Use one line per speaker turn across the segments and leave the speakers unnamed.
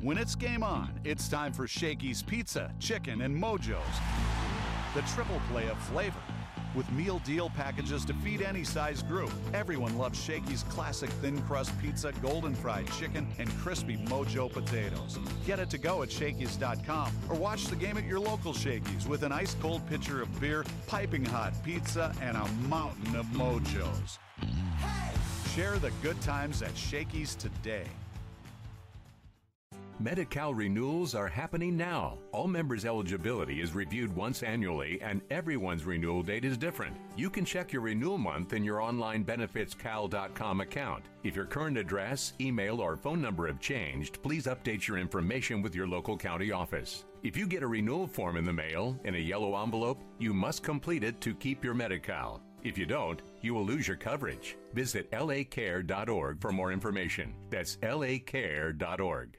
When it's game on, it's time for Shakey's Pizza, Chicken, and Mojo's. The triple play of flavor. With meal deal packages to feed any size group, everyone loves Shakey's classic thin crust pizza, golden fried chicken, and crispy Mojo potatoes. Get it to go at Shakey's.com or watch the game at your local Shakey's with an ice cold pitcher of beer, piping hot pizza, and a mountain of Mojos. Share the good times at Shakey's today.
Medi-Cal renewals are happening now. All members' eligibility is reviewed once annually, and everyone's renewal date is different. You can check your renewal month in your online benefitscal.com account. If your current address, email, or phone number have changed, please update your information with your local county office. If you get a renewal form in the mail in a yellow envelope, you must complete it to keep your Medi-Cal. If you don't, you will lose your coverage. Visit lacare.org for more information. That's lacare.org.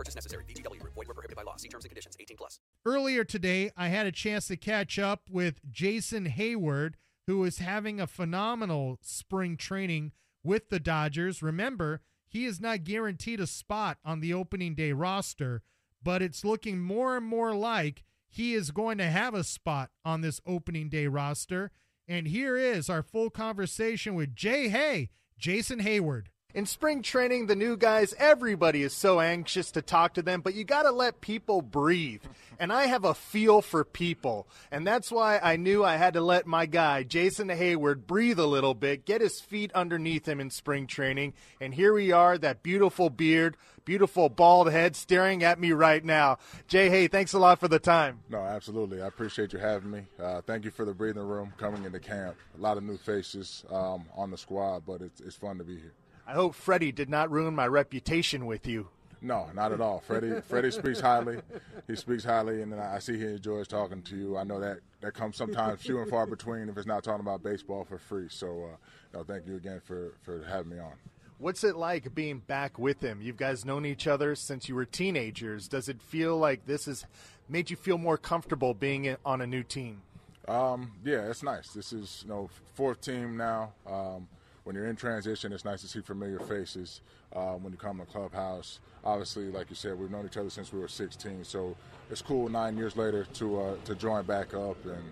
Purchase necessary. VGW. Void were prohibited by law. See terms and conditions. 18 plus.
Earlier today, I had a chance to catch up with Jason Heyward, who is having a phenomenal spring training with the Dodgers. Remember, he is not guaranteed a spot on the opening day roster, but it's looking more and more like he is going to have a spot on this opening day roster. And here is our full conversation with Jay Hay, Jason Heyward.
In spring training, the new guys, everybody is so anxious to talk to them, but you got to let people breathe. And I have a feel for people. And that's why I knew I had to let my guy, Jason Heyward, breathe a little bit, get his feet underneath him in spring training. And here we are, that beautiful beard, beautiful bald head staring at me right now. Jay, hey, thanks a lot for the time.
No, absolutely. I appreciate you having me. Uh, thank you for the breathing room coming into camp. A lot of new faces um, on the squad, but it's, it's fun to be here.
I hope Freddie did not ruin my reputation with you.
No, not at all. Freddie, Freddie speaks highly. He speaks highly, and I see he enjoys talking to you. I know that that comes sometimes few and far between if it's not talking about baseball for free. So, uh, no, thank you again for for having me on.
What's it like being back with him? You guys known each other since you were teenagers. Does it feel like this has made you feel more comfortable being on a new team?
Um, yeah, it's nice. This is you know fourth team now. Um, when you're in transition, it's nice to see familiar faces uh, when you come to clubhouse. Obviously, like you said, we've known each other since we were 16, so it's cool nine years later to uh, to join back up and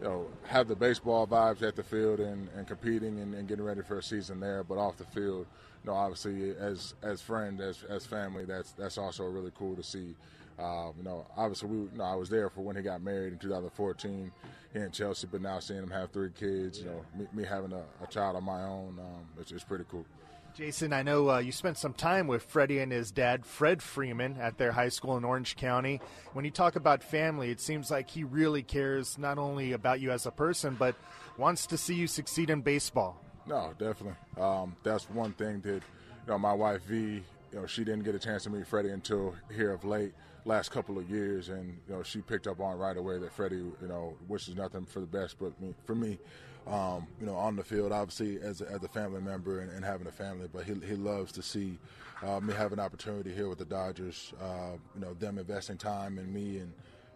you know have the baseball vibes at the field and, and competing and, and, getting ready for a season there, but off the field, you know, obviously as as friends, as as family, that's that's also really cool to see. Um, you know, obviously, we, you know, I was there for when he got married in 2014 here in Chelsea, but now seeing him have three kids, you know, me, me having a, a, child of my own, um, it's, it's, pretty cool.
Jason, I know uh, you spent some time with Freddie and his dad, Fred Freeman, at their high school in Orange County. When you talk about family, it seems like he really cares not only about you as a person, but wants to see you succeed in baseball.
No, definitely. Um, that's one thing that, you know, my wife V, you know, she didn't get a chance to meet Freddie until here of late last couple of years, and you know she picked up on right away that Freddie, you know, wishes nothing for the best, but me, for me, um, you know, on the field, obviously as a, as a family member and, and, having a family, but he he loves to see uh, me have an opportunity here with the Dodgers. Uh, you know, them investing time in me and.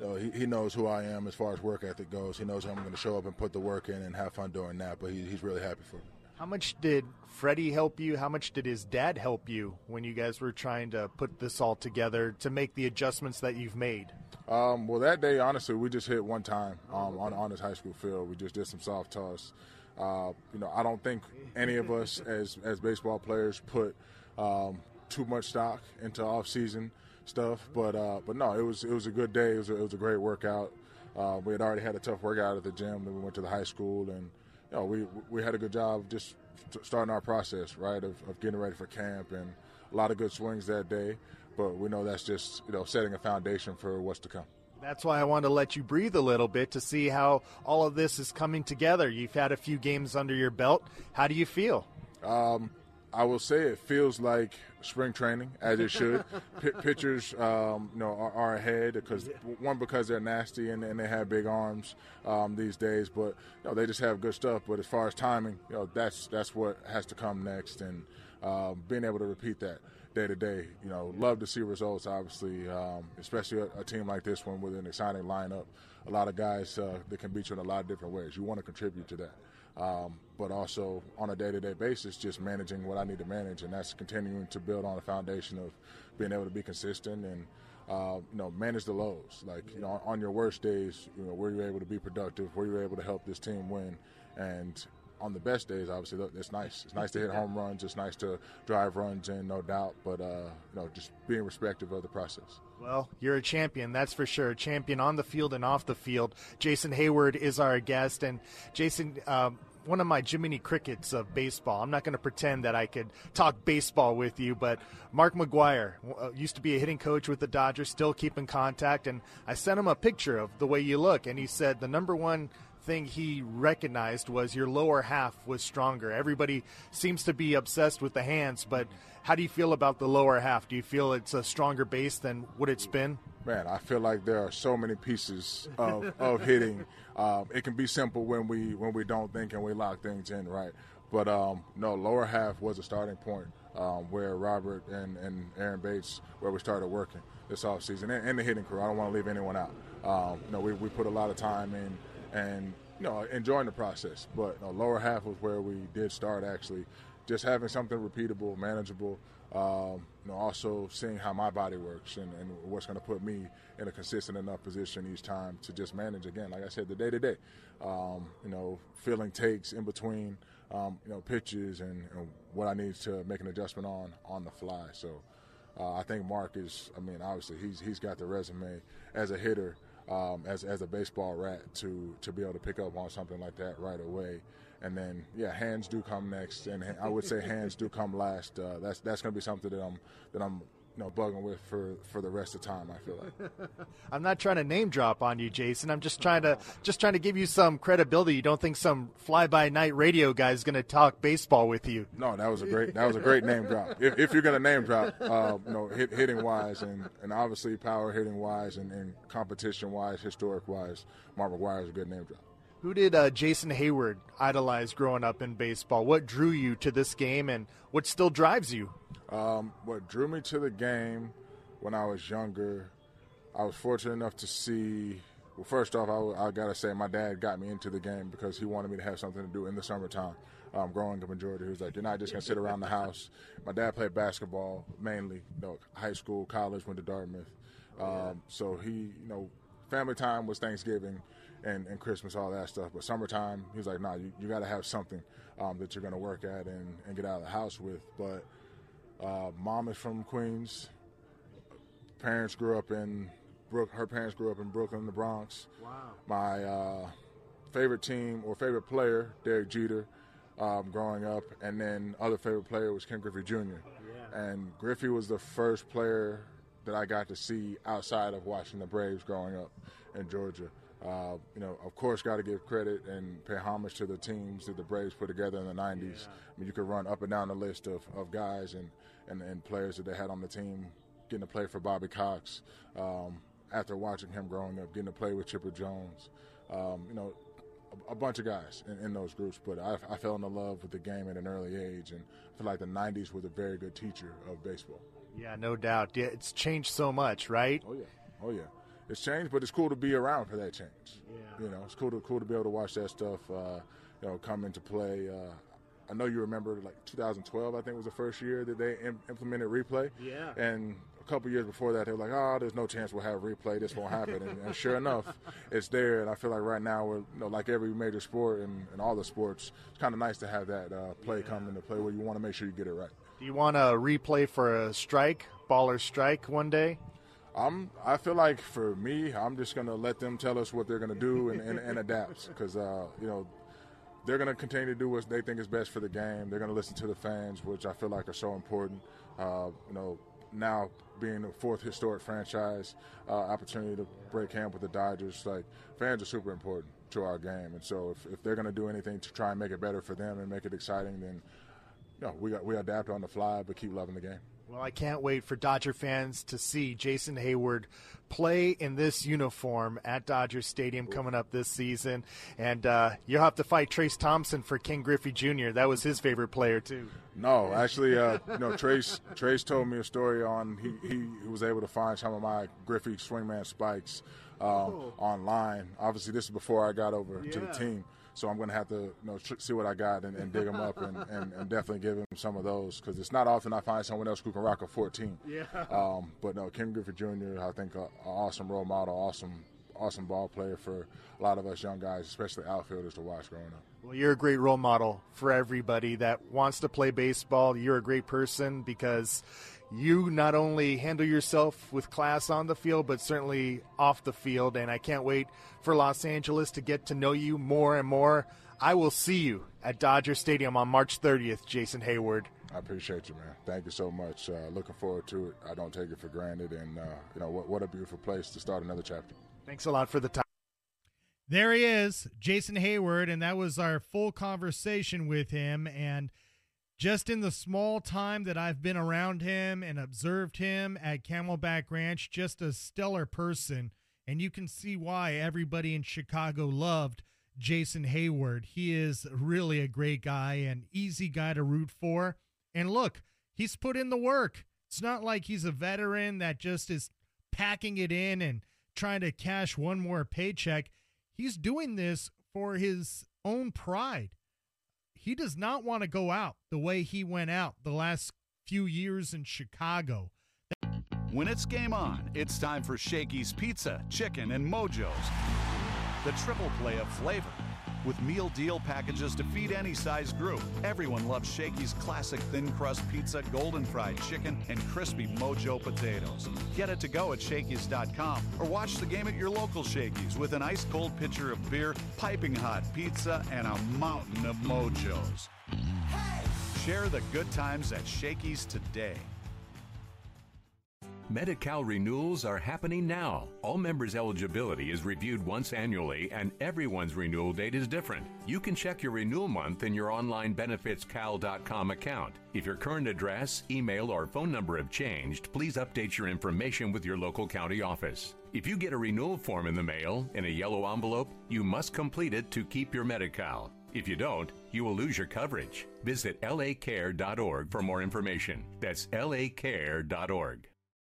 You know, he, he knows who I am as far as work ethic goes. He knows I'm going to show up and put the work in and have fun doing that. But he, he's really happy for me.
How much did Freddie help you? How much did his dad help you when you guys were trying to put this all together to make the adjustments that you've made?
Um, well, that day, honestly, we just hit one time um, on, on his high school field. We just did some soft toss. Uh, you know, I don't think any of us as as baseball players put um, too much stock into off season stuff, but uh, but no, it was it was a good day. It was a, it was a great workout. Uh, we had already had a tough workout at the gym. Then we went to the high school and you know, we we had a good job just starting our process, right, of, of getting ready for camp, and a lot of good swings that day. But we know that's just you know setting a foundation for what's to come.
That's why I wanted to let you breathe a little bit to see how all of this is coming together. You've had a few games under your belt. How do you feel?
Um, I will say it feels like spring training, as it should. P- pitchers, um, you know, are, are ahead because one because they're nasty and, and they have big arms um, these days, but you know, they just have good stuff. But as far as timing, you know, that's that's what has to come next, and um, being able to repeat that day to day. You know, love to see results. Obviously, um, especially a, a, team like this one with an exciting lineup. A lot of guys uh, that can beat you in a lot of different ways. You want to contribute to that. Um, but also on a day-to-day basis, just managing what I need to manage, and that's continuing to build on a foundation of being able to be consistent and uh, you know manage the lows. Like you know, on your worst days, you know, were you able to be productive? Were you able to help this team win? And on the best days, obviously, it's nice. It's nice to hit home runs. It's nice to drive runs in, no doubt. But uh, you know, just being respectful of the process.
Well, you're a champion, that's for sure. A champion on the field and off the field. Jason Heyward is our guest, and Jason. Um, one of my Jiminy Crickets of baseball. I'm not going to pretend that I could talk baseball with you, but Mark McGwire uh, used to be a hitting coach with the Dodgers, still keep in contact, and I sent him a picture of the way you look, and he said the number one thing he recognized was your lower half was stronger. Everybody seems to be obsessed with the hands, but how do you feel about the lower half? Do you feel it's a stronger base than what it's been?
Man, I feel like there are so many pieces of, of hitting. Um, it can be simple when we when we don't think and we lock things in, right? But um, no, lower half was a starting point um, where Robert and, and Aaron Bates, where we started working this offseason, and, and the hitting crew. I don't want to leave anyone out. Um, you know, we, we put a lot of time in and you know enjoying the process. But you know, lower half was where we did start actually, just having something repeatable, manageable. Um, you know, also seeing how my body works and, and what's going to put me in a consistent enough position each time to just manage again. Like I said, the day to day, you know, feeling takes in between, um, you know, pitches and, and, what I need to make an adjustment on on the fly. So. Uh, I think Mark is. I mean, obviously, he's he's got the resume as a hitter um, as as a baseball rat to to be able to pick up on something like that right away. And then yeah, hands do come next, and I would say hands do come last. Uh, that's that's going to be something that I'm that I'm know, bugging with for, for the rest of time. I feel like.
I'm not trying to name drop on you, Jason. I'm just trying to just trying to give you some credibility. You don't think some fly by night radio guy is going to talk baseball with you?
No, that was a great that was a great name drop. If, if you're going to name drop, uh, you know, hit, hitting wise and, and obviously power hitting wise and, and competition wise, historic wise, Mark McGwire is a good name drop.
Who did uh, Jason Heyward idolize growing up in baseball? What drew you to this game, and what still drives you?
Um, what drew me to the game when I was younger, I was fortunate enough to see. Well, first off, I, I gotta say my dad got me into the game because he wanted me to have something to do in the summertime. Um, growing up in Georgia, he was like, "You're not just gonna sit around the house." My dad played basketball mainly, you know, high school, college, went to Dartmouth. Um, so he, you know, family time was Thanksgiving and, and Christmas, all that stuff. But summertime, he was like, "Nah, you, you got to have something um, that you're gonna work at and, and get out of the house with." But uh, mom is from Queens. Parents grew up in Brook. Her parents grew up in Brooklyn, the Bronx.
Wow.
My uh, favorite team or favorite player, Derek Jeter, um, growing up, and then other favorite player was Ken Griffey Jr. Yeah. And Griffey was the first player that I got to see outside of watching the Braves growing up in Georgia. Uh, you know, of course, got to give credit and pay homage to the teams that the Braves put together in the 90s. Yeah. I mean, you could run up and down the list of, of guys and, and, and players that they had on the team, getting to play for Bobby Cox um, after watching him growing up, getting to play with Chipper Jones. Um, you know, a, a, bunch of guys in, in those groups, but I, I, fell in love with the game at an early age, and I feel like the 90s was a very good teacher of baseball.
Yeah, no doubt. Yeah, it's changed so much, right?
Oh, yeah. Oh, yeah it's changed, but it's cool to be around for that change. Yeah. You know, it's cool to cool to be able to watch that stuff, uh, you know, come into play. Uh, I know you remember like 2012, I think was the first year that they Im- implemented replay.
Yeah.
And a couple years before that, they were like, "Oh, there's no chance we'll have replay. This won't happen." and, and, sure enough, it's there. And I feel like right now we're, you know, like every major sport and, and all the sports, it's kind of nice to have that uh, play yeah. come into play where you want to make sure you get it right.
Do you want a replay for a strike, baller strike one day?
I'm. I feel like for me, I'm just gonna let them tell us what they're gonna do and, and, and adapt because uh, you know they're gonna continue to do what they think is best for the game. They're gonna listen to the fans, which I feel like are so important. Uh, you know, now being the fourth historic franchise, uh, opportunity to break camp with the Dodgers, like fans are super important to our game, and so if, if they're gonna do anything to try and make it better for them and make it exciting, then you know, we got, we adapt on the fly, but keep loving the game.
Well, I can't wait for Dodger fans to see Jason Heyward play in this uniform at Dodger Stadium coming up this season. And uh, you'll have to fight Trayce Thompson for Ken Griffey Jr. That was his favorite player, too.
No, actually, uh, you know, Trayce Trayce told me a story on he, he was able to find some of my Griffey swingman spikes um,
Oh.
online. Obviously, this is before I got over to the team. So I'm going to have to you know, tr- see what I got and, and dig them up and, and, and definitely give him some of those because it's not often I find someone else who can rock a 14.
Yeah.
Um, but no, Ken Griffey Jr. I think an awesome role model, awesome awesome ball player for a lot of us young guys, especially outfielders to watch growing up.
Well, you're a great role model for everybody that wants to play baseball. You're a great person because you not only handle yourself with class on the field, but certainly off the field. And I can't wait for Los Angeles to get to know you more and more. I will see you at Dodger Stadium on March 30th, Jason Heyward.
I appreciate you, man. Thank you so much. Uh, looking forward to it. I don't take it for granted, and uh, you know what, what a beautiful place to start another chapter.
Thanks a lot for the time.
There he is, Jason Heyward, and that was our full conversation with him. And just in the small time that I've been around him and observed him at Camelback Ranch, just a stellar person. And you can see why everybody in Chicago loved Jason Heyward. He is really a great guy and easy guy to root for. And look, he's put in the work. It's not like he's a veteran that just is packing it in and trying to cash one more paycheck. He's doing this for his own pride. He does not want to go out the way he went out the last few years in Chicago.
When it's game on, it's time for Shakey's Pizza, Chicken, and Mojo's. The triple play of flavor. With meal deal packages to feed any size group, everyone loves Shakey's classic thin crust pizza, golden fried chicken, and crispy Mojo potatoes. Get it to go at Shakey's.com or watch the game at your local Shakey's with an ice cold pitcher of beer, piping hot pizza, and a mountain of Mojos. Share the good times at Shakey's today.
Medi-Cal renewals are happening now. All members' eligibility is reviewed once annually, and everyone's renewal date is different. You can check your renewal month in your online benefitscal.com account. If your current address, email, or phone number have changed, please update your information with your local county office. If you get a renewal form in the mail in a yellow envelope, you must complete it to keep your Medi-Cal. If you don't, you will lose your coverage. Visit lacare.org for more information. That's lacare.org.